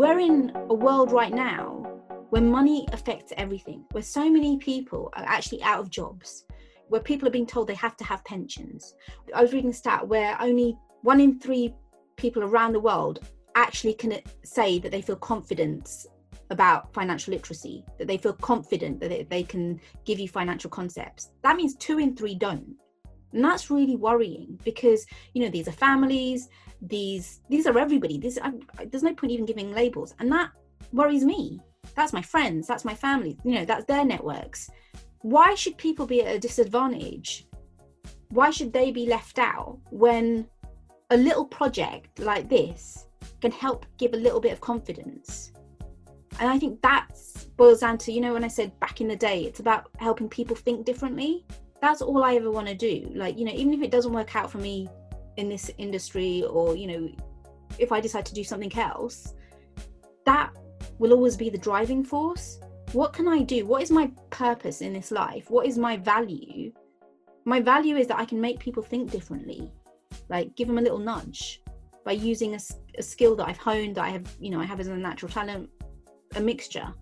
we're in a world right now where money affects everything, where so many people are actually out of jobs, where people are being told they have to have pensions. I was reading a stat where only one in three people around the world actually can say that they feel confidence about financial literacy, that they feel confident that they can give you financial concepts. That means two in three don't. And that's really worrying because, you know, these are families, these these are everybody. This I, there's no point even giving labels. And that worries me. That's my friends, that's my family, you know, that's their networks. Why should people be at a disadvantage? Why should they be left out when a little project like this can help give a little bit of confidence? And I think that boils down to, you know, when I said back in the day, it's about helping people think differently. That's all I ever want to do. Like, you know, even if it doesn't work out for me in this industry or, you know, if I decide to do something else, that will always be the driving force. What can I do? What is my purpose in this life? What is my value? My value is that I can make people think differently, like give them a little nudge by using a, a skill that I've honed, that I have, you know, I have as a natural talent, a mixture.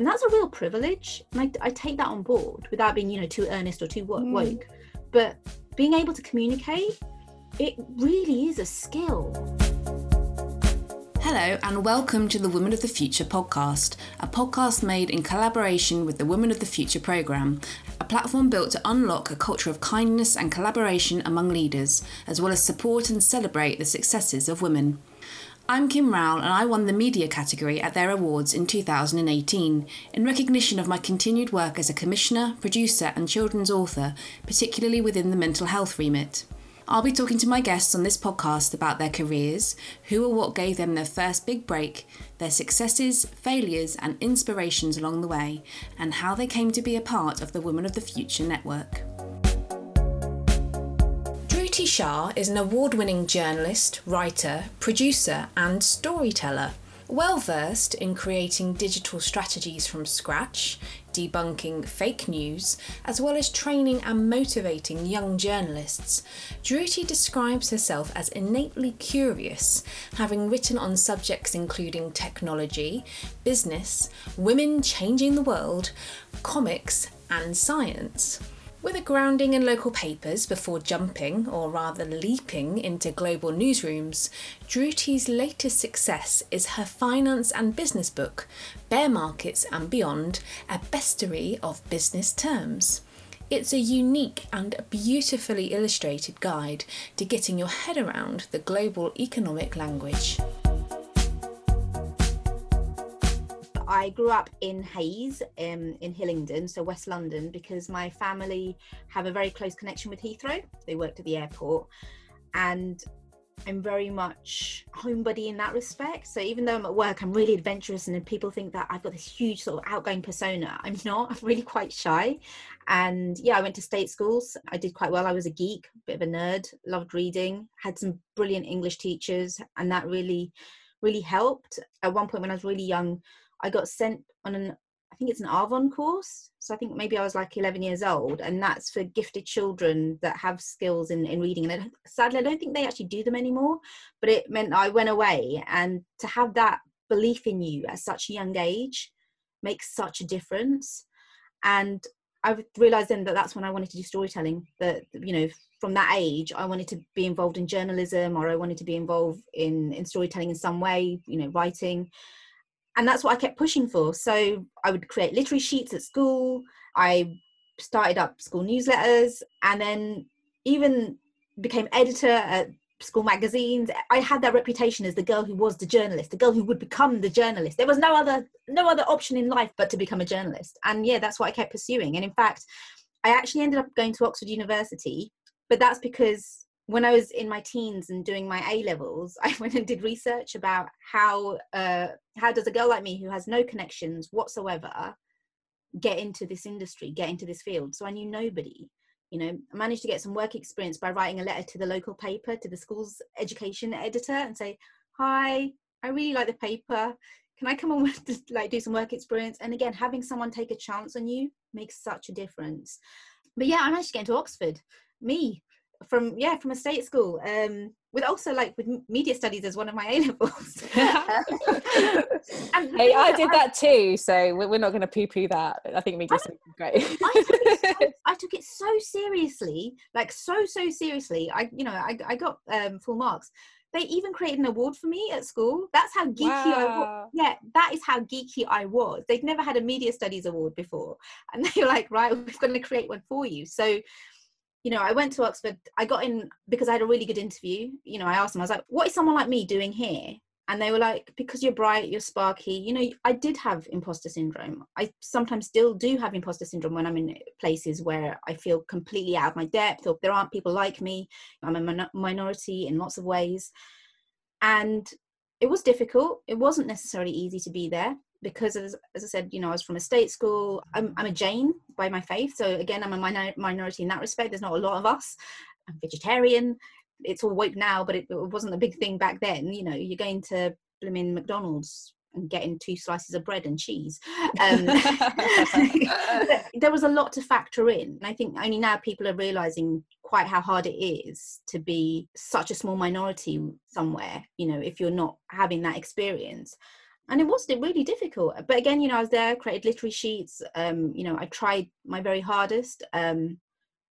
And that's a real privilege. And I, I take that on board without being, you know, too earnest or too mm. woke. Mm. But being able to communicate, it really is a skill. Hello, and welcome to the Women of the Future podcast, a podcast made in collaboration with the Women of the Future programme, a platform built to unlock a culture of kindness and collaboration among leaders, as well as support and celebrate the successes of women. I'm Kim Rowell, and I won the media category at their awards in 2018 in recognition of my continued work as a commissioner, producer, and children's author, particularly within the mental health remit. I'll be talking to my guests on this podcast about their careers, who or what gave them their first big break, their successes, failures, and inspirations along the way, and how they came to be a part of the Women of the Future network. Dhruti Shah is an award winning journalist, writer, producer, and storyteller. Well versed in creating digital strategies from scratch, debunking fake news, as well as training and motivating young journalists, Dhruti describes herself as innately curious, having written on subjects including technology, business, women changing the world, comics, and science. With a grounding in local papers before jumping, or rather leaping, into global newsrooms, Dhruti's latest success is her finance and business book, Bear Markets and Beyond A Bestiary of Business Terms. It's a unique and beautifully illustrated guide to getting your head around the global economic language. I grew up in Hayes, um, in Hillingdon, so West London, because my family have a very close connection with Heathrow. They worked at the airport, and I'm very much homebody in that respect. So even though I'm at work, I'm really adventurous, and people think that I've got this huge sort of outgoing persona. I'm not. I'm really quite shy. And yeah, I went to state schools. I did quite well. I was a geek, a bit of a nerd, loved reading, had some brilliant English teachers, and that really, really helped. At one point when I was really young, I got sent on an I think it's an Arvon course. So I think maybe I was like 11 years old, and that's for gifted children that have skills in, in reading. And sadly, I don't think they actually do them anymore. But it meant I went away, and to have that belief in you at such a young age makes such a difference. And I realized then that that's when I wanted to do storytelling. That you know, from that age, I wanted to be involved in journalism, or I wanted to be involved in in storytelling in some way. You know, writing and that's what I kept pushing for. So I would create literary sheets at school. I started up school newsletters and then even became editor at school magazines i had that reputation as the girl who was the journalist the girl who would become the journalist there was no other no other option in life but to become a journalist and yeah that's what i kept pursuing and in fact i actually ended up going to oxford university but that's because when I was in my teens and doing my A levels, I went and did research about how uh, how does a girl like me who has no connections whatsoever get into this industry, get into this field. So I knew nobody. You know, I managed to get some work experience by writing a letter to the local paper, to the school's education editor, and say, "Hi, I really like the paper. Can I come on like do some work experience?" And again, having someone take a chance on you makes such a difference. But yeah, I managed to get into Oxford. Me, from yeah from a state school um with also like with media studies as one of my A levels. hey, I did I, that too, so we're not going to poo poo that. I think media studies is great. I took, so, I took, it so seriously, like so so seriously. I you know I I got um, full marks. They even created an award for me at school. That's how geeky wow. I was. Yeah, that is how geeky I was. They'd never had a media studies award before, and they were like, "Right, we're going to create one for you." So you know, I went to Oxford. I got in because I had a really good interview. You know, I asked them, I was like, what is someone like me doing here? And they were like, because you're bright, you're sparky. You know, I did have imposter syndrome. I sometimes still do have imposter syndrome when I'm in places where I feel completely out of my depth or there aren't people like me. I'm a min- minority in lots of ways. And it was difficult. It wasn't necessarily easy to be there because as, as I said, you know, I was from a state school. I'm, I'm a Jain by my faith. So again, I'm a minor, minority in that respect. There's not a lot of us. I'm vegetarian. It's all woke now, but it, it wasn't a big thing back then. You know, you're going to blooming McDonald's and getting two slices of bread and cheese. Um, there was a lot to factor in. And I think only now people are realizing quite how hard it is to be such a small minority somewhere, you know, if you're not having that experience and it wasn't really difficult. But again you know i was there created literary sheets. Um, you know i tried my very hardest. Um,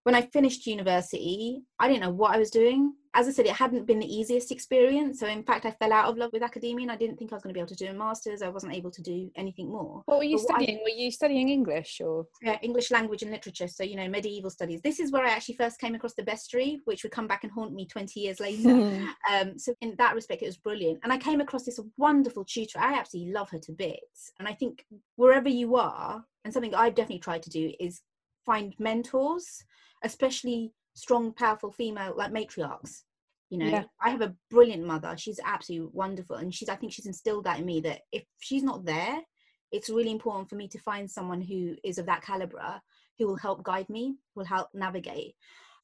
when i finished university i didn't know what i was doing as I said, it hadn't been the easiest experience. So, in fact, I fell out of love with academia and I didn't think I was going to be able to do a master's. I wasn't able to do anything more. What were you but studying? I, were you studying English or? Yeah, English language and literature. So, you know, medieval studies. This is where I actually first came across the bestiary, which would come back and haunt me 20 years later. um, so, in that respect, it was brilliant. And I came across this wonderful tutor. I absolutely love her to bits. And I think wherever you are, and something I've definitely tried to do is find mentors, especially strong, powerful female like matriarchs you know? Yeah. i have a brilliant mother. She's absolutely wonderful and she's i think she's instilled that in me that if she's not there it's really important for me to find someone who is of that caliber who will help guide me will help navigate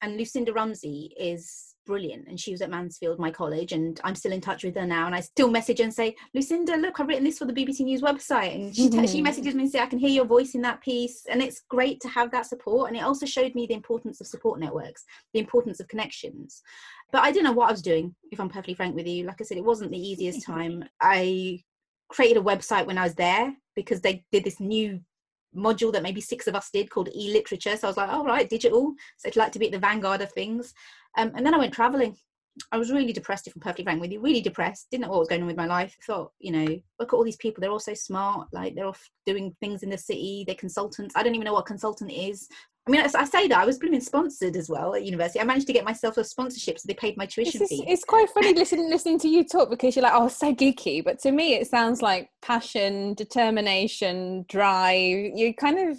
and lucinda rumsey is brilliant and she was at mansfield my college and i'm still in touch with her now and i still message and say lucinda look i've written this for the bbc news website and she, mm-hmm. she messages me and say i can hear your voice in that piece and it's great to have that support and it also showed me the importance of support networks the importance of connections. But i didn't know what i was doing if i'm perfectly frank with you. Like i said it wasn't the easiest time. I created a website when i was there because they did this new module that maybe six of us did called e-literature so i was like all oh, right digital so i'd like to be at the vanguard of things um, and then I went traveling. I was really depressed, if I'm perfectly frank with you, really depressed. Didn't know what was going on with my life. Thought, you know, look at all these people. They're all so smart. Like they're off doing things in the city. They're consultants. I don't even know what consultant is. I mean, I, say that I was blooming sponsored as well at university. I managed to get myself a sponsorship, so they paid my tuition it's, fee. It's quite funny listening listening to you talk because you're like, oh, so geeky. But to me, it sounds like passion, determination, drive. You're kind of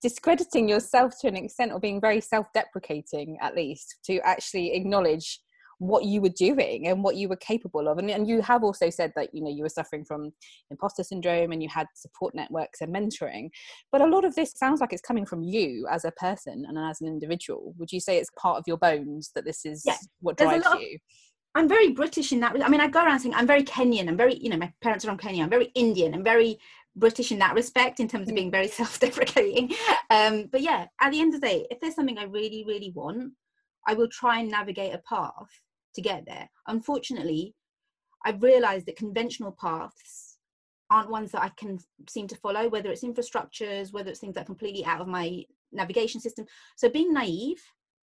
discrediting yourself to an extent or being very self-deprecating at least to actually acknowledge what you were doing and what you were capable of and, and you have also said that you know you were suffering from imposter syndrome and you had support networks and mentoring but a lot of this sounds like it's coming from you as a person and as an individual would you say it's part of your bones that this is yeah, what drives you I'm very British in that. I mean, I go around saying I'm very Kenyan. I'm very, you know, my parents are from Kenya. I'm very Indian. I'm very British in that respect in terms of mm. being very self-deprecating. Um, but yeah, at the end of the day, if there's something I really, really want, I will try and navigate a path to get there. Unfortunately, I've realized that conventional paths aren't ones that I can seem to follow, whether it's infrastructures, whether it's things that are completely out of my navigation system. So being naive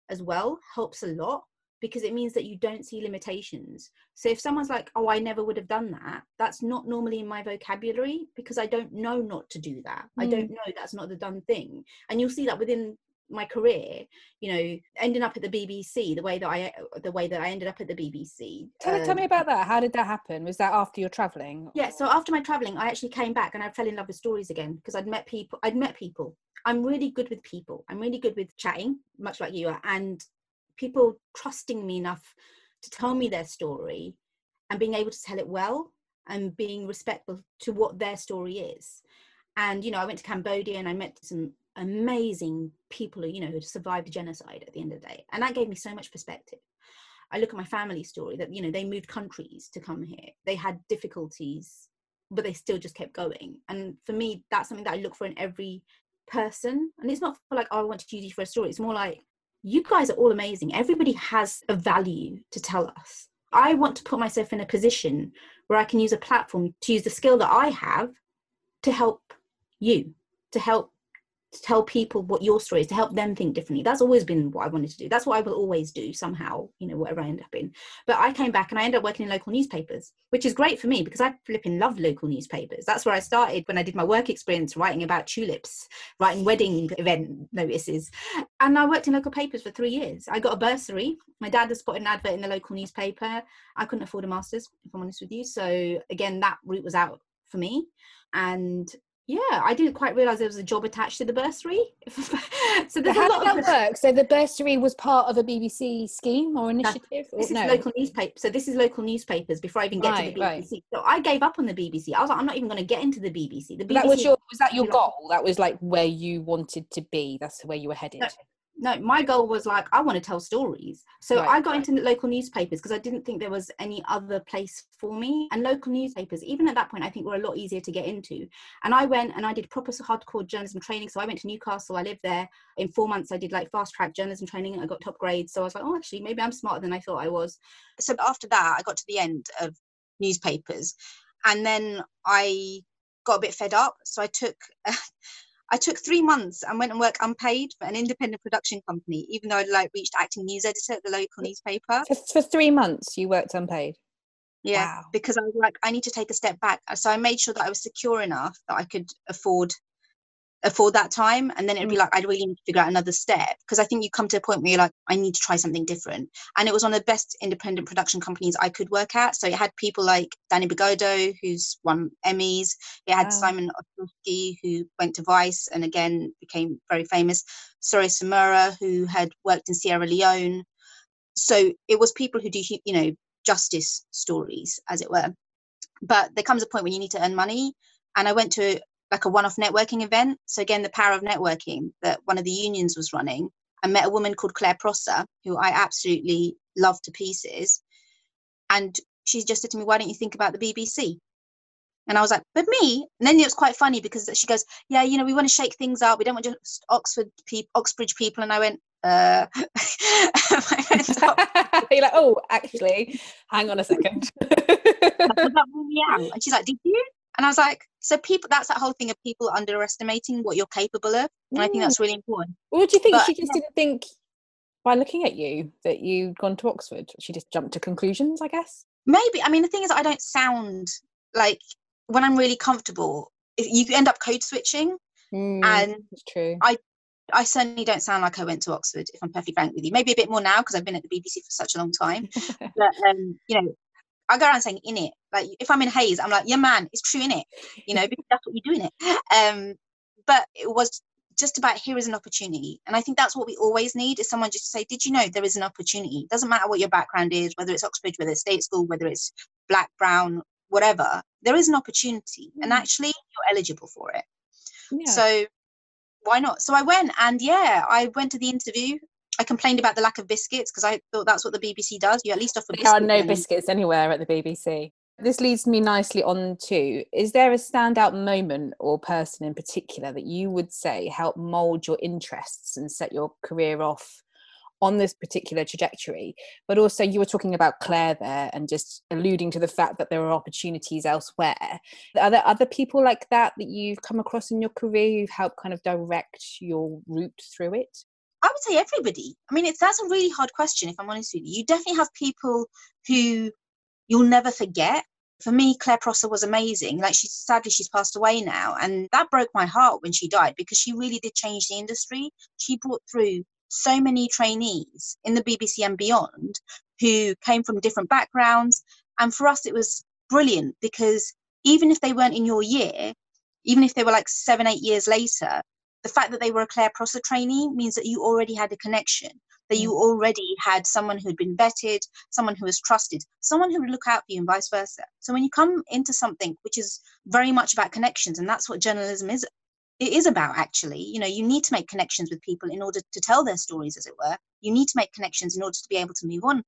as well helps a lot because it means that you don't see limitations. So if someone's like, "Oh, I never would have done that," that's not normally in my vocabulary because I don't know not to do that. Mm. I don't know that's not the done thing. And you'll see that within my career, you know, ending up at the BBC, the way that I the way that I ended up at the BBC. Tell, um, tell me um, about that. How did that happen? Was that after your traveling? Yeah, so after my traveling, I actually came back and I fell in love with stories again because I'd met people. I'd met people. I'm really good with people. I'm really good with chatting, much like you are, and people trusting me enough to tell me their story and being able to tell it well and being respectful to what their story is. And, you know, I went to Cambodia and I met some amazing people who, you know, who survived genocide at the end of the day. And that gave me so much perspective. I look at my family story that, you know, they moved countries to come here. They had difficulties, but they still just kept going. And for me, that's something that I look for in every person. And it's not for like, oh, I want to use you for a story. It's more like, you guys are all amazing. Everybody has a value to tell us. I want to put myself in a position where I can use a platform to use the skill that I have to help you, to help to tell people what your story is to help them think differently. That's always been what i wanted to do. That's what i will always do somehow you know whatever i end up in. But i came back and i ended up working in local newspapers which is great for me because i flipping love local newspapers. That's where i started when i did my work experience writing about tulips writing wedding event notices. And i worked in local papers for three years. I got a bursary. My dad had spotted an advert in the local newspaper. I couldn't afford a master's if i'm honest with you. So again that route was out for me. And yeah, I didn't quite realize there was a job attached to the bursary. so there's how did that work? So the bursary was part of a BBC scheme or initiative? This or, is no? local newspaper. So this is local newspapers before I even get right, to the BBC. Right. So I gave up on the BBC. I was like, I'm not even going to get into the BBC. The BBC that was your was that your goal? That was like where you wanted to be. That's where you were headed. No, no my goal was like i want to tell stories. So right. i got into local newspapers because i didn't think there was any other place for me. And local newspapers even at that point i think were a lot easier to get into. And i went and i did proper hardcore journalism training. So i went to newcastle. I lived there. In four months i did like fast track journalism training and i got top grades. So i was like oh actually maybe i'm smarter than i thought i was. So after that i got to the end of newspapers. And then i got a bit fed up. So i took I took three months and went and worked unpaid for an independent production company, even though I'd like reached acting news editor at the local newspaper. For, for three months, you worked unpaid. Yeah, wow. because I was like, I need to take a step back. So I made sure that I was secure enough that I could afford afford that time and then it'd be mm. like i'd really need to figure out another step because i think you come to a point where you're like i need to try something different. And it was one of the best independent production companies i could work at. So it had people like danny Bogado, who's won emmys. It had wow. simon Ostrovsky, who went to vice and again became very famous. Sori Samura who had worked in sierra leone. So it was people who do you know justice stories as it were. But there comes a point when you need to earn money and i went to like a one-off networking event. So again, the power of networking that one of the unions was running. I met a woman called Claire Prosser, who I absolutely love to pieces. And she just said to me, Why don't you think about the BBC? And I was like, but me? And then it was quite funny because she goes, Yeah, you know, we want to shake things up. We don't want just Oxford people, Oxbridge people. And I went, uh You're like, oh, actually, hang on a second. and she's like, Did you? And I was like, so people, that's that whole thing of people underestimating what you're capable of. And mm. I think that's really important. What do you think but, she just yeah. didn't think by looking at you that you'd gone to Oxford? She just jumped to conclusions, I guess? Maybe. I mean, the thing is, I don't sound like when I'm really comfortable, you end up code switching. Mm, and it's true. I I certainly don't sound like I went to Oxford, if I'm perfectly frank with you. Maybe a bit more now because I've been at the BBC for such a long time. but um, you know, I go around saying in it. Like if I'm in Hayes, I'm like, yeah, man, it's true in it. You know, because that's what you do in it. Um, but it was just about here is an opportunity, and I think that's what we always need is someone just to say, did you know there is an opportunity? It doesn't matter what your background is, whether it's Oxbridge, whether it's state school, whether it's black, brown, whatever. There is an opportunity, and mm. actually you're eligible for it. Yeah. So why not? So I went, and yeah, I went to the interview. I complained about the lack of biscuits because I thought that's what the BBC does. You at least offer. Biscuits. There are no biscuits anywhere at the BBC. This leads me nicely on to is there a standout moment or person in particular that you would say helped mold your interests and set your career off on this particular trajectory? But also, you were talking about Claire there and just alluding to the fact that there are opportunities elsewhere. Are there other people like that that you've come across in your career who've helped kind of direct your route through it? I would say everybody. I mean, it's that's a really hard question. If I'm honest with you, you definitely have people who you'll never forget. For me, Claire Prosser was amazing. Like she's sadly she's passed away now, and that broke my heart when she died because she really did change the industry. She brought through so many trainees in the BBC and beyond who came from different backgrounds, and for us it was brilliant because even if they weren't in your year, even if they were like seven, eight years later, the fact that they were a Claire Prosser trainee means that you already had a connection, that you mm. already had someone who had been vetted, someone who was trusted, someone who would look out for you, and vice versa. So when you come into something which is very much about connections, and that's what journalism is, it is about actually. You know, you need to make connections with people in order to tell their stories, as it were. You need to make connections in order to be able to move on,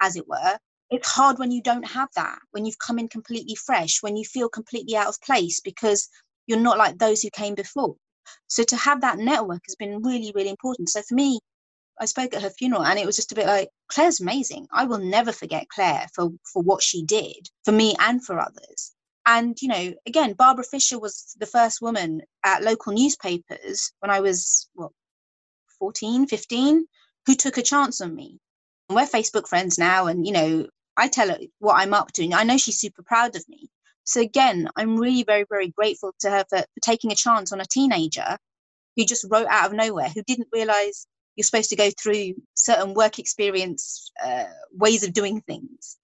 as it were. It's hard when you don't have that, when you've come in completely fresh, when you feel completely out of place because you're not like those who came before so to have that network has been really really important so for me I spoke at her funeral and it was just a bit like Claire's amazing. I will never forget Claire for for what she did for me and for others. And you know, again, Barbara Fisher was the first woman at local newspapers when I was what 14, 15 who took a chance on me. And we're Facebook friends now and you know, I tell her what I'm up to. And I know she's super proud of me. So again, I'm really very, very grateful to her for, for taking a chance on a teenager who just wrote out of nowhere, who didn't realize you're supposed to go through certain work experience uh, ways of doing things.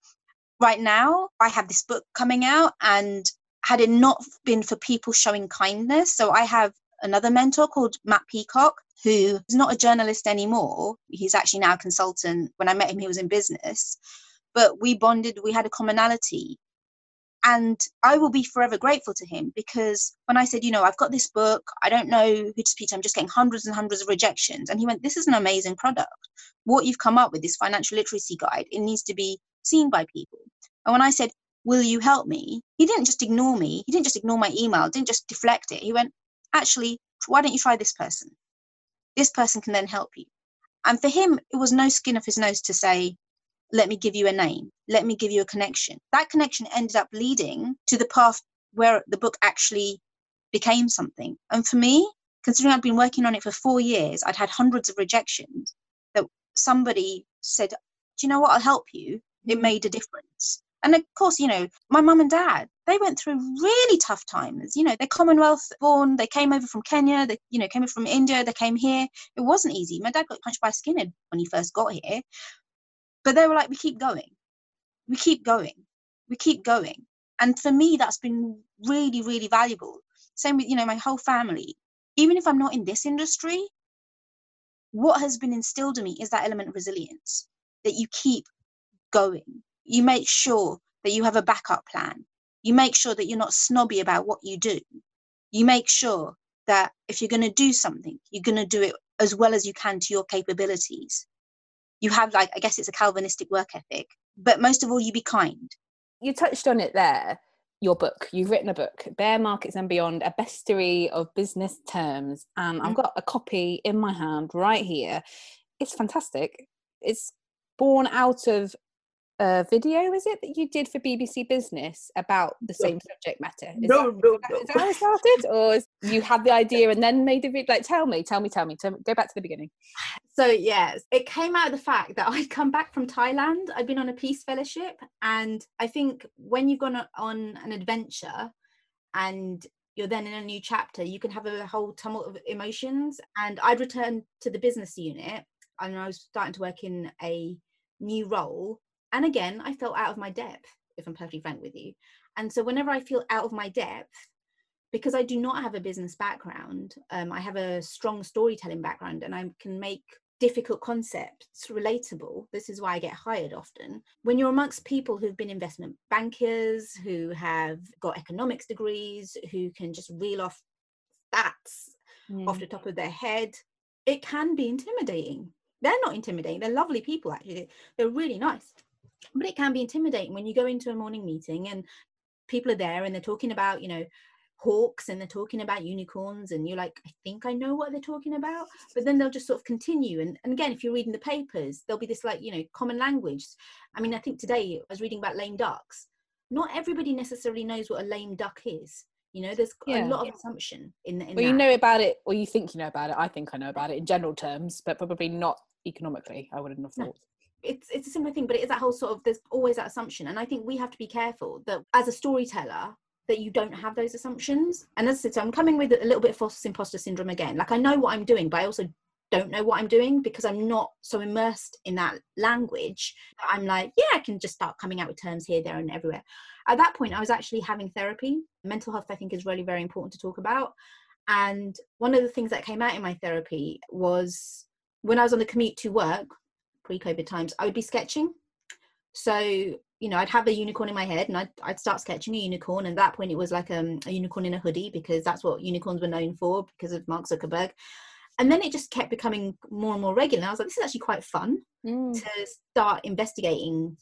Right now, I have this book coming out, and had it not been for people showing kindness, so I have another mentor called Matt Peacock, who is not a journalist anymore. He's actually now a consultant. When I met him, he was in business. But we bonded, we had a commonality and I will be forever grateful to him because when I said, you know, I've got this book, I don't know who to speak to, I'm just getting hundreds and hundreds of rejections. And he went, This is an amazing product. What you've come up with, this financial literacy guide, it needs to be seen by people. And when I said, Will you help me? He didn't just ignore me. He didn't just ignore my email, didn't just deflect it. He went, Actually, why don't you try this person? This person can then help you. And for him, it was no skin off his nose to say, let me give you a name. Let me give you a connection. That connection ended up leading to the path where the book actually became something. And for me considering i'd been working on it for four years i'd had hundreds of rejections that somebody said do you know what? I'll help you. It mm-hmm. made a difference. And of course you know my mum and dad they went through really tough times you know they're commonwealth born they came over from kenya they you know came from india they came here. It wasn't easy. My dad got punched by a skinhead when he first got here but they were like, we keep going. We keep going. We keep going. And for me, that's been really, really valuable. Same with, you know, my whole family. Even if I'm not in this industry, what has been instilled in me is that element of resilience that you keep going. You make sure that you have a backup plan. You make sure that you're not snobby about what you do. You make sure that if you're going to do something, you're going to do it as well as you can to your capabilities you have like i guess it's a calvinistic work ethic but most of all you be kind. You touched on it there your book. You've written a book bear markets and beyond a bestiary of business terms. And i've mm. got a copy in my hand right here. It's fantastic. It's born out of a video, is it that you did for BBC Business about the same subject matter? Is no, that, no, no. Is that how it started, or you had the idea and then made the video? Like, tell me, tell me, tell me. Tell me go back to the beginning. So yes, it came out of the fact that I'd come back from Thailand. I'd been on a peace fellowship, and I think when you've gone on an adventure, and you're then in a new chapter, you can have a whole tumult of emotions. And I'd returned to the business unit, and I was starting to work in a new role and again, I felt out of my depth, if I'm perfectly frank with you. And so whenever I feel out of my depth, because I do not have a business background, um, I have a strong storytelling background and I can make difficult concepts relatable. This is why I get hired often. When you're amongst people who've been investment bankers, who have got economics degrees, who can just reel off stats mm. off the top of their head, it can be intimidating. They're not intimidating, they're lovely people actually. They're really nice but it can be intimidating when you go into a morning meeting and people are there and they're talking about you know hawks and they're talking about unicorns and you're like i think i know what they're talking about but then they'll just sort of continue. And, and again if you're reading the papers there'll be this like you know common language. I mean i think today i was reading about lame ducks. Not everybody necessarily knows what a lame duck is you know? There's yeah. a lot of assumption in, in well you know about it or you think you know about it i think i know about it in general terms but probably not economically i wouldn't have thought it's it's a similar thing but it is that whole sort of there's always that assumption and i think we have to be careful that as a storyteller that you don't have those assumptions. And as i said so i'm coming with a little bit of false imposter syndrome again. Like i know what i'm doing but i also don't know what i'm doing because i'm not so immersed in that language i'm like yeah i can just start coming out with terms here there and everywhere. At that point i was actually having therapy. Mental health i think is really very important to talk about. And one of the things that came out in my therapy was when i was on the commute to work pre-COVID times, I would be sketching. So, you know, I'd have a unicorn in my head and I'd, I'd start sketching a unicorn. And at that point, it was like um, a unicorn in a hoodie because that's what unicorns were known for because of Mark Zuckerberg. And then it just kept becoming more and more regular. I was like, this is actually quite fun mm. to start investigating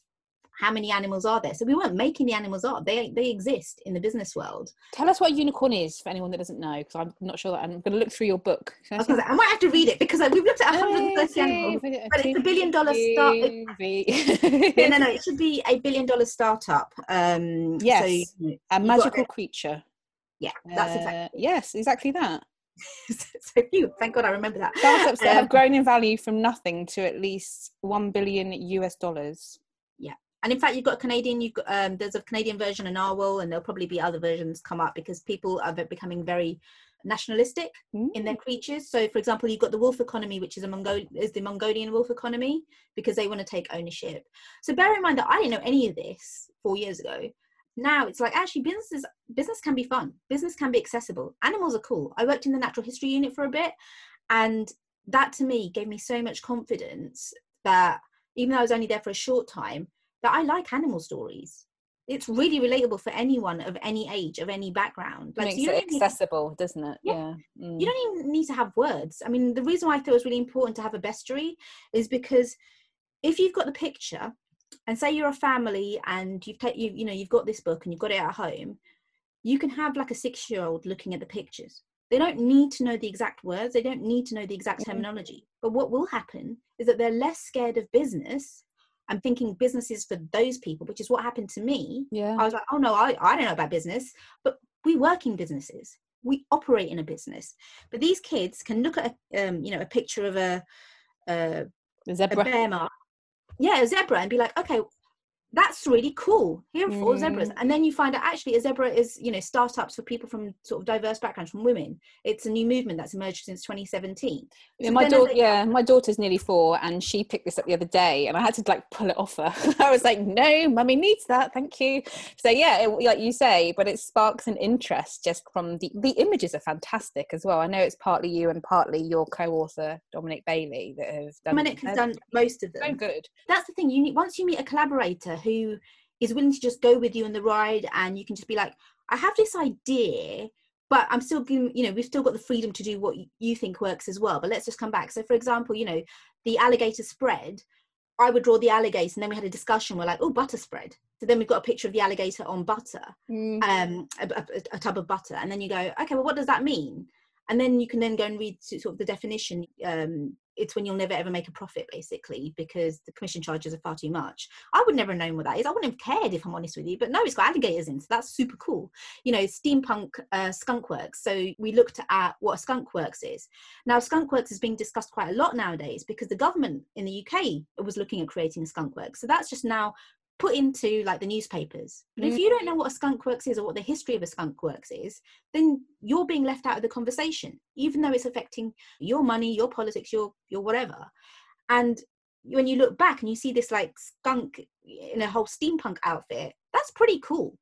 how many animals are there so we weren't making the animals up they they exist in the business world Tell us what a unicorn is for anyone that doesn't know, because I'm not sure that I'm going to look through your book. I I, was see gonna say, I might have to read it because like, we've looked at 130 animals but it's a billion dollar start yeah, no no it should be a billion dollar startup um so, Yes. you a you've got magical creature. yeah that's Uh, exactly Yes, exactly that. so thank god i remember that Startups that Um, have grown in value from nothing to at least one billion US dollars. And in fact you've got a canadian you've got um there's a canadian version of narwhal and there'll probably be other versions come up because people are becoming very nationalistic in their creatures. So for example you've got the wolf economy which is a is the mongolian wolf economy because they want to take ownership. So bear in mind that i didn't know any of this four years ago. Now it's like actually businesses business can be fun. Business can be accessible. Animals are cool. I worked in the natural history unit for a bit and that to me gave me so much confidence that even though i was only there for a short time that i like animal stories it's really relatable for anyone of any age of any background so Makes you it accessible, doesn't it? Yeah. Yeah. Mm. you don't even need to have words. I mean, the reason why I thought it was really important to have a bestiary is because if you've got the picture, and say you're a family and you've taken you you know you've got this book and you've got it at home, you can have like a six year old looking at the pictures. They don't need to know the exact words. They don't need to know the exact terminology. But what will happen is that they're less scared of business and thinking business is for those people, which is what happened to me yeah. I was like, oh no, I, I don't know about business, but we work in businesses. We operate in a business. But these kids can look at a, um, you know, a picture of a, a, a zebra. bear mark, yeah, a zebra, and be like, okay, that's really cool. Here are four zebras, Mm. and then you find out actually a zebra is, you know, startups for people from sort of diverse backgrounds, from women. It's a new movement that's emerged since 2017. Yeah, So my daughter, they- yeah, my daughter's nearly four, and she picked this up the other day, and I had to like pull it off her. I was like, "No, mummy needs that, thank you." So yeah, it, like you say, but it sparks an interest just from the the images are fantastic as well. I know it's partly you and partly your co-author Dominic Bailey that have done. Dominic has done most of them. so good. that's the thing you need once you meet a collaborator who is willing to just go with you on the ride and you can just be like i have this idea but i'm still giving you know we've still got the freedom to do what you think works as well but let's just come back. So for example you know the alligator spread i would draw the alligator and then we had a discussion we're like oh butter spread. So then we've got a picture of the alligator on butter Mm. um a, a, a tub of butter and then you go okay well what does that mean? And then you can then go and read sort of the definition um it's when you'll never ever make a profit basically because the commission charges are far too much. I would never have known what that is. I wouldn't have cared if i'm honest with you. But no it's got alligators in so that's super cool. You know steampunk uh, skunk works. So we looked at what a skunk works is. Now skunk works is being discussed quite a lot nowadays because the government in the uk was looking at creating a skunk works. So that's just now put into like the newspapers. But if you don't know what a skunk works is or what the history of a skunk works is, then you're being left out of the conversation, even though it's affecting your money, your politics, your your whatever. And when you look back and you see this like skunk in a whole steampunk outfit, that's pretty cool.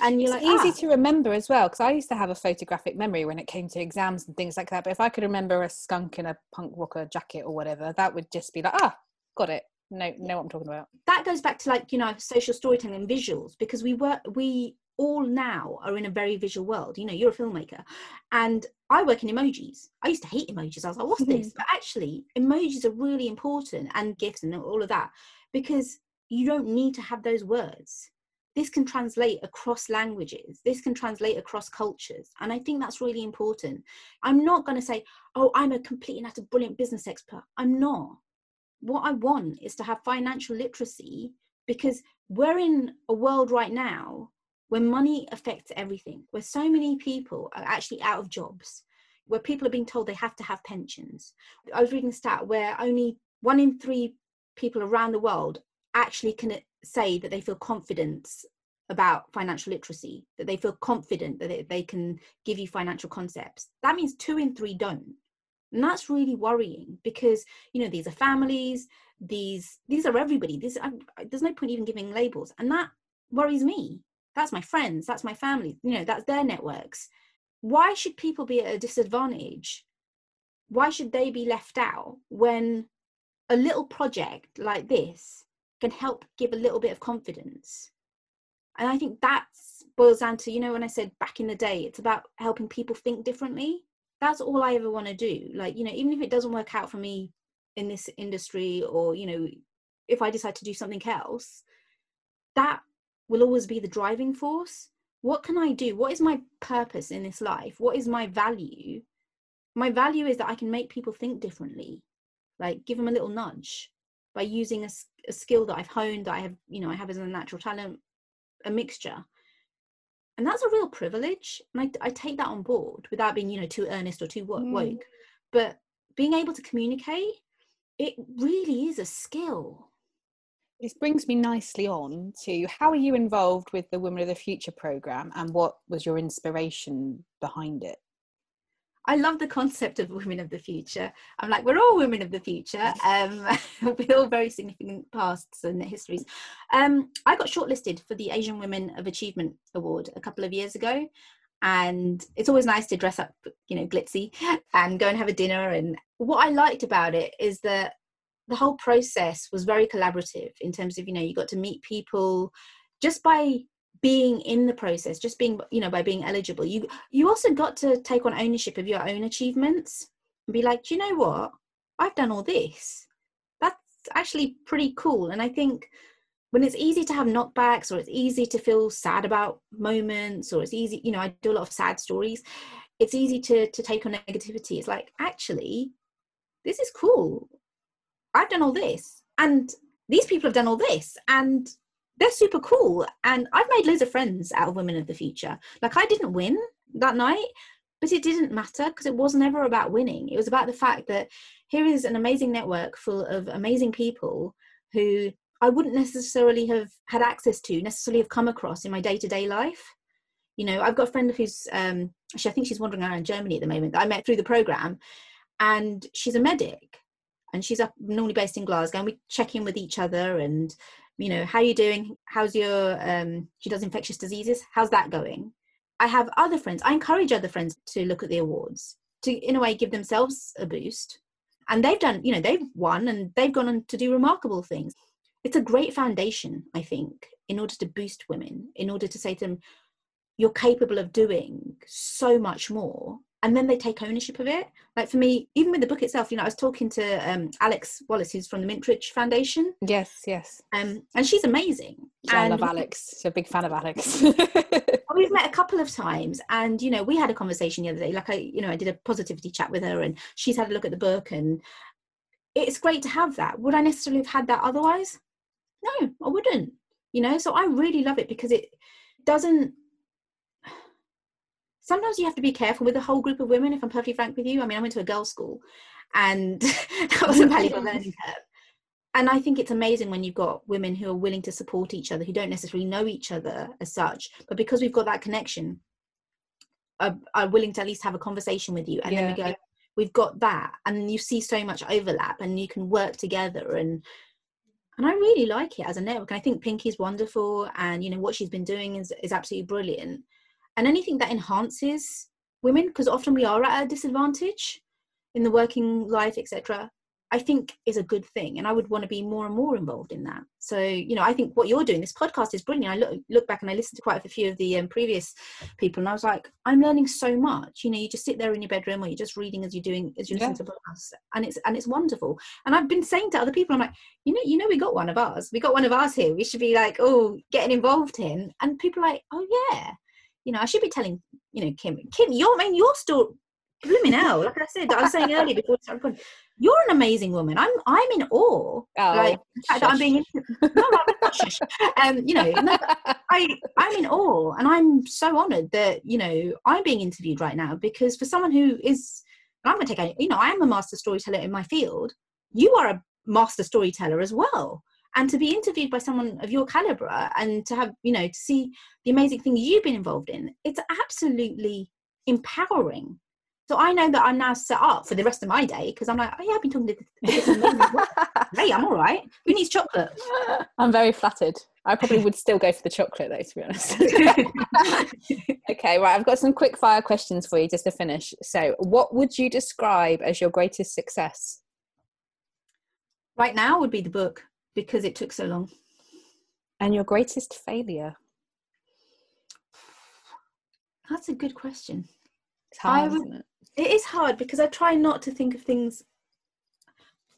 And you're It's like, easy ah, to remember as well because I used to have a photographic memory when it came to exams and things like that. But if I could remember a skunk in a punk rocker jacket or whatever, that would just be like, ah, got it. No, know what I'm talking about. that goes back to like you know social storytelling and visuals because we work we all now are in a very visual world. You know you're a filmmaker and i work in emojis. I used to hate emojis. I was like what's this? But actually emojis are really important and gifts and all of that because you don't need to have those words. This can translate across languages. This can translate across cultures and i think that's really important. I'm not going to say oh i'm a complete and utter brilliant business expert. I'm not what I want is to have financial literacy because we're in a world right now where money affects everything, where so many people are actually out of jobs, where people are being told they have to have pensions. I was reading a stat where only one in three people around the world actually can say that they feel confidence about financial literacy, that they feel confident that they, they can give you financial concepts. That means two in three don't and that's really worrying because you know these are families these these are everybody. These I, there's no point even giving labels. And that worries me. That's my friends. That's my family. You know that's their networks. Why should people be at a disadvantage? Why should they be left out when a little project like this can help give a little bit of confidence? And i think that boils down to you know when i said back in the day it's about helping people think differently that's all I ever want to do. Like, you know, even if it doesn't work out for me in this industry or, you know, if I decide to do something else, that will always be the driving force. What can I do? What is my purpose in this life? What is my value? My value is that I can make people think differently, like give them a little nudge by using a, a skill that I've honed, that I have, you know, I have as a natural talent, a mixture. And that's a real privilege. And I, I take that on board without being, you know, too earnest or too woke. Mm. But being able to communicate, it really is a skill this brings me nicely on to how are you involved with the Women of the Future program and what was your inspiration behind it? I love the concept of women of the future. I'm like, we're all women of the future, um, with all very significant pasts and histories. Um, I got shortlisted for the Asian Women of Achievement Award a couple of years ago, and it's always nice to dress up, you know, glitzy and go and have a dinner. And what I liked about it is that the whole process was very collaborative in terms of you know you got to meet people just by being in the process just being you know by being eligible. You you also got to take on ownership of your own achievements and be like you know what? I've done all this. That's actually pretty cool. And i think when it's easy to have knockbacks or it's easy to feel sad about moments or it's easy you know i do a lot of sad stories it's easy to to take on negativity. It's like actually this is cool. I've done all this, and these people have done all this, and they're super cool. And I've made loads of friends out of Women of the Future. Like, I didn't win that night, but it didn't matter because it wasn't ever about winning. It was about the fact that here is an amazing network full of amazing people who I wouldn't necessarily have had access to, necessarily have come across in my day to day life. You know, I've got a friend who's um, actually, I think she's wandering around Germany at the moment that I met through the program, and she's a medic and she's up normally based in Glasgow and we check in with each other and you know how are you doing? How's your um she does infectious diseases? How's that going? I have other friends I encourage other friends to look at the awards to in a way give themselves a boost. And they've done you know they've won and they've gone on to do remarkable things. It's a great foundation I think in order to boost women in order to say to them you're capable of doing so much more and then they take ownership of it. Like for me, even with the book itself, you know, I was talking to um, Alex Wallace, who's from the Mintridge Foundation. Yes, yes. Um, and she's amazing. Yeah, I love Alex. So a big fan of Alex. we've met a couple of times, and you know, we had a conversation the other day. Like I, you know, I did a positivity chat with her, and she's had a look at the book, and it's great to have that. Would I necessarily have had that otherwise? No, I wouldn't. You know, so I really love it because it doesn't sometimes you have to be careful with a whole group of women if i'm perfectly frank with you. I mean i went to a girls school and that was a valuable learning curve. And i think it's amazing when you've got women who are willing to support each other who don't necessarily know each other as such but because we've got that connection are, are willing to at least have a conversation with you. And yeah. then we go we've got that. And you see so much overlap and you can work together and and I really like it as a network. And I think Pinky's wonderful, and you know what she's been doing is is absolutely brilliant and anything that enhances women because often we are at a disadvantage in the working life etc i think is a good thing. And i would want to be more and more involved in that. So you know i think what you're doing this podcast is brilliant. I look, look back and i listened to quite a few of the um, previous people and i was like i'm learning so much. You know you just sit there in your bedroom or you're just reading as you're doing as you listen yeah. to podcasts and it's and it's wonderful. And i've been saying to other people i'm like you know you know we got one of ours. We got one of ours here. We should be like oh getting involved in. And people are like oh yeah you know, I should be telling, you know, Kim, Kim, you're, I mean, you're still blooming out. Like I said, I was saying earlier before we started recording, you're an amazing woman. I'm, I'm in awe. Oh, like, I'm being, no, um, you know, no, I, I'm in awe, and I'm so honoured that you know I'm being interviewed right now because for someone who is, I'm going to take, a, you know, I am a master storyteller in my field. You are a master storyteller as well and to be interviewed by someone of your caliber and to have you know to see the amazing things you've been involved in it's absolutely empowering so I know that I'm now set up for the rest of my day because I'm like, oh yeah, I've been talking to this amazing Hey, I'm all right. Who needs chocolate? I'm very flattered. I probably would still go for the chocolate though, to be honest. okay, right. I've got some quick fire questions for you just to finish. So, what would you describe as your greatest success? Right now would be the book because it took so long. And your greatest failure? That's a good question. It's hard, would, isn't it? It is hard because I try not to think of things.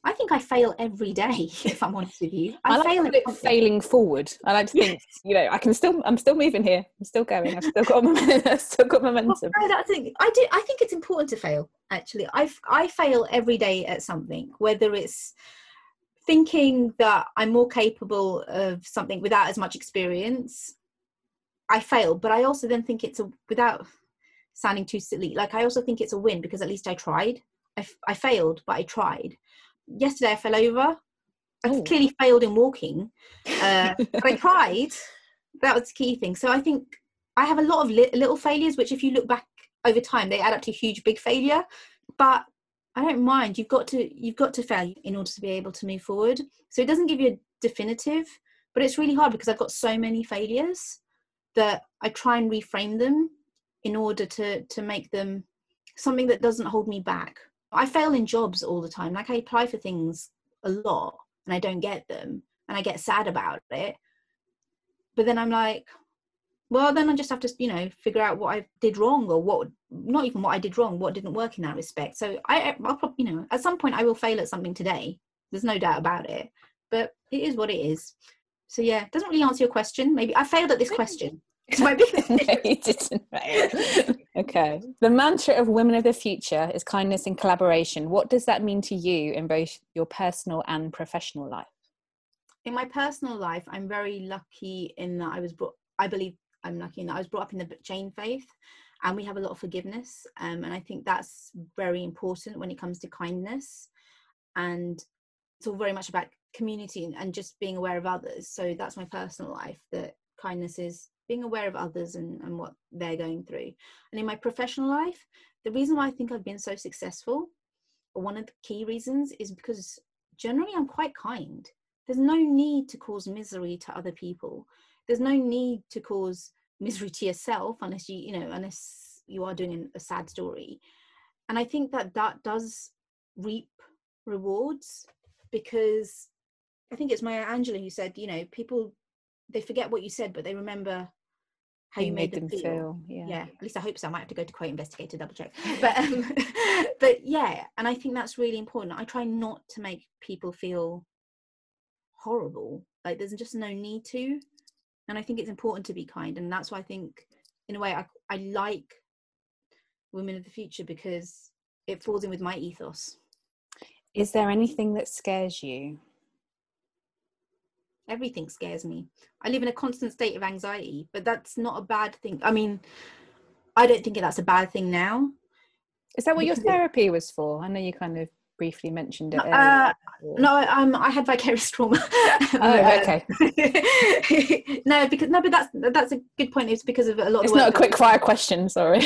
I think I fail every day. If I'm honest with you, I, I, like fail to at put failing forward. I like to think, you know, I can still, I'm still moving here. I'm still going. I've still got, momentum. I've still got Well, no, that's it. I do. I think it's important to fail. Actually, I I fail every day at something, whether it's thinking that I'm more capable of something without as much experience. I fail, but I also then think it's a without sounding too silly. Like I also think it's a win because at least I tried. I, f- I failed, but I tried. Yesterday I fell over. I Oh. clearly failed in walking, uh, but I tried. That was the key thing. So I think I have a lot of li- little failures, which if you look back over time, they add up to a huge big failure. But I don't mind. You've got to you've got to fail in order to be able to move forward. So it doesn't give you a definitive, but it's really hard because I've got so many failures that I try and reframe them in order to to make them something that doesn't hold me back. I fail in jobs all the time. Like I apply for things a lot and I don't get them and I get sad about it. But then I'm like, well, then I just have to, you know, figure out what I did wrong or what, not even what I did wrong, what didn't work in that respect. So I, I'll probably, you know, at some point I will fail at something today. There's no doubt about it. But it is what it is. So yeah, it doesn't really answer your question. Maybe I failed at this question. It's my biggest no, you didn't. fail. okay. The mantra of Women of the Future is kindness and collaboration. What does that mean to you in both your personal and professional life? in my personal life, I'm very lucky in that I was brought. I believe I'm lucky in that I was brought up in the Jain faith, and we have a lot of forgiveness. Um, and I think that's very important when it comes to kindness, and it's all very much about community and, and just being aware of others. So that's my personal life. That kindness is being aware of others and, and what they're going through. And in my professional life, the reason why I think I've been so successful, one of the key reasons, is because generally I'm quite kind there's no need to cause misery to other people there's no need to cause misery to yourself unless you you know unless you are doing a sad story. And i think that that does reap rewards because i think it's maya angelou who said you know people they forget what you said but they remember how you, made, them, feel, Yeah. yeah at least i hope so. I might have to go to quote investigate to double check. But um, but yeah and i think that's really important. I try not to make people feel horrible. Like there's just no need to and i think it's important to be kind and that's why i think in a way i, I like women of the future because it falls in with my ethos Is there anything that scares you? everything scares me i live in a constant state of anxiety but that's not a bad thing i mean i don't think that's a bad thing now Is that what your Because therapy was for? I know you kind of briefly mentioned it. Uh, no I- um i had vicarious trauma Oh, okay. no because no but that's that's a good point it's because of a lot of It's not a quick fire question, sorry.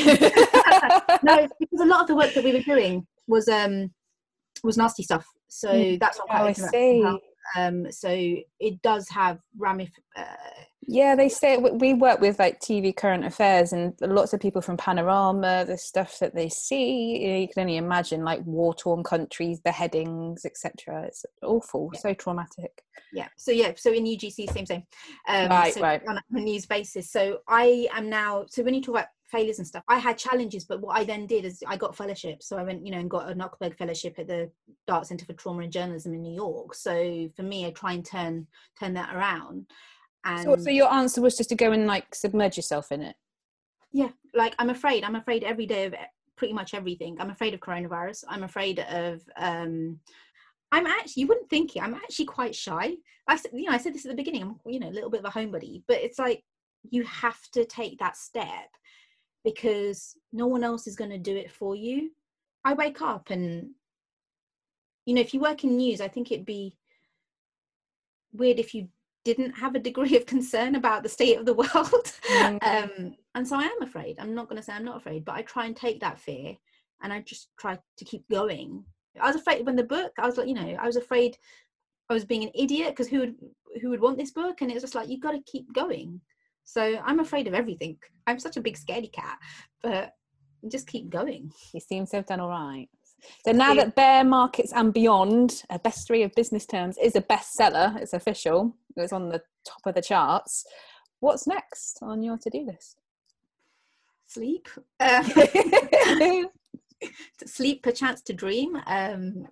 no, because a lot of the work that we were doing was um was nasty stuff. So Mm. that's what Oh, I see. Um, so it does have ramif. Uh, Yeah, they say we- work with like TV current affairs, and lots of people from Panorama. The stuff that they see, you, know, you can only imagine, like war-torn countries, beheadings, etc. It's awful, Yeah. so traumatic. yeah. So yeah. So in UGC, same same. Um, Right, so right. On a news basis. So I am now. So when you talk about failures and stuff, I had challenges, but what I then did is I got fellowship. So I went, you know, and got an Ochberg fellowship at the Dart Center for Trauma and Journalism in New York. So for me, I try and turn turn that around. And So, so your answer was just to go and like submerge yourself in it. yeah like i'm afraid i'm afraid every day of pretty much everything. I'm afraid of coronavirus. I'm afraid of um i'm actually you wouldn't think it i'm actually quite shy. I said you know i said this at the beginning i'm you know a little bit of a homebody but it's like you have to take that step because no one else is going to do it for you. I wake up and you know if you work in news i think it'd be weird if you didn't have a degree of concern about the state of the world. Mm. um and so i am afraid. I'm not going to say i'm not afraid but i try and take that fear and i just try to keep going. I was afraid when the book i was like you know i was afraid i was being an idiot because who would who would want this book? And it was just like you've got to keep going. So i'm afraid of everything. I'm such a big scaredy cat but just keep going. You seem to have done all right. So now that Bear Markets and Beyond, a bestiary of business terms, is a bestseller, it's official, it's on the top of the charts. What's next on your to-do list? sleep to sleep perchance to dream um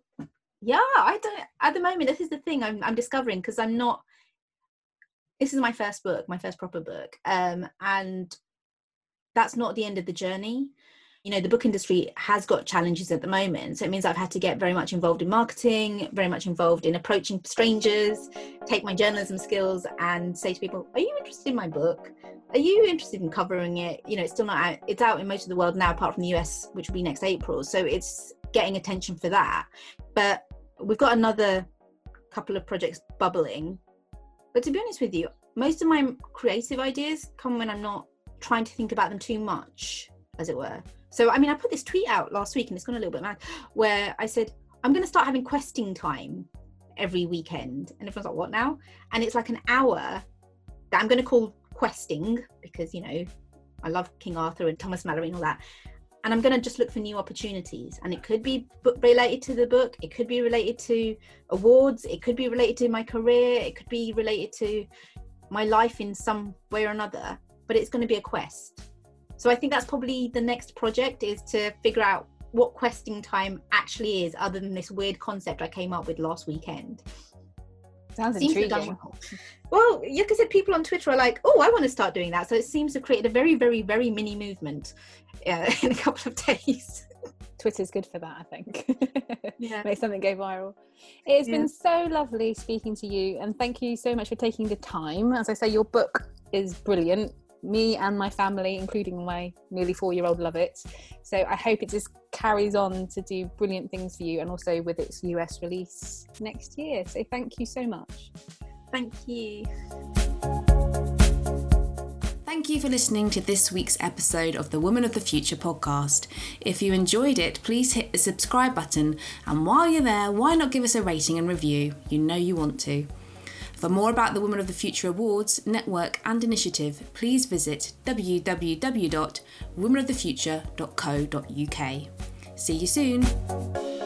yeah i don't at the moment this is the thing i'm, I'm discovering because i'm not this is my first book my first proper book um and that's not the end of the journey you know the book industry has got challenges at the moment. So it means i've had to get very much involved in marketing very much involved in approaching strangers take my journalism skills and say to people are you interested in my book? Are you interested in covering it? You know it's still not out it's out in most of the world now apart from the us which will be next april. So it's getting attention for that. But we've got another couple of projects bubbling. But to be honest with you, most of my creative ideas come when I'm not trying to think about them too much, as it were. So, I mean, I put this tweet out last week and it's gone a little bit mad where I said, I'm going to start having questing time every weekend. And everyone's like, what now? And it's like an hour that I'm going to call questing because, you know, I love King Arthur and Thomas Malory and all that and I'm going to just look for new opportunities. And it could be related to the book, it could be related to awards, it could be related to my career, it could be related to my life in some way or another. But it's going to be a quest. So I think that's probably the next project is to figure out what questing time actually is, other than this weird concept I came up with last weekend. Sounds intriguing. Well, yeah, because people on Twitter are like, "Oh, I want to start doing that." So it seems to create a very, very, very mini movement uh, in a couple of days. Twitter's good for that, I think. yeah. Make something go viral. It has yeah. been so lovely speaking to you, and thank you so much for taking the time. As I say, your book is brilliant. Me and my family, including my nearly four year old, love it. So I hope it just carries on to do brilliant things for you and also with its US release next year. So thank you so much. Thank you. Thank you for listening to this week's episode of the Woman of the Future podcast. If you enjoyed it, please hit the subscribe button, and while you're there, why not give us a rating and review? You know you want to. For more about the Women of the Future Awards, network, and initiative, please visit www.womenofthefuture.co.uk. See you soon.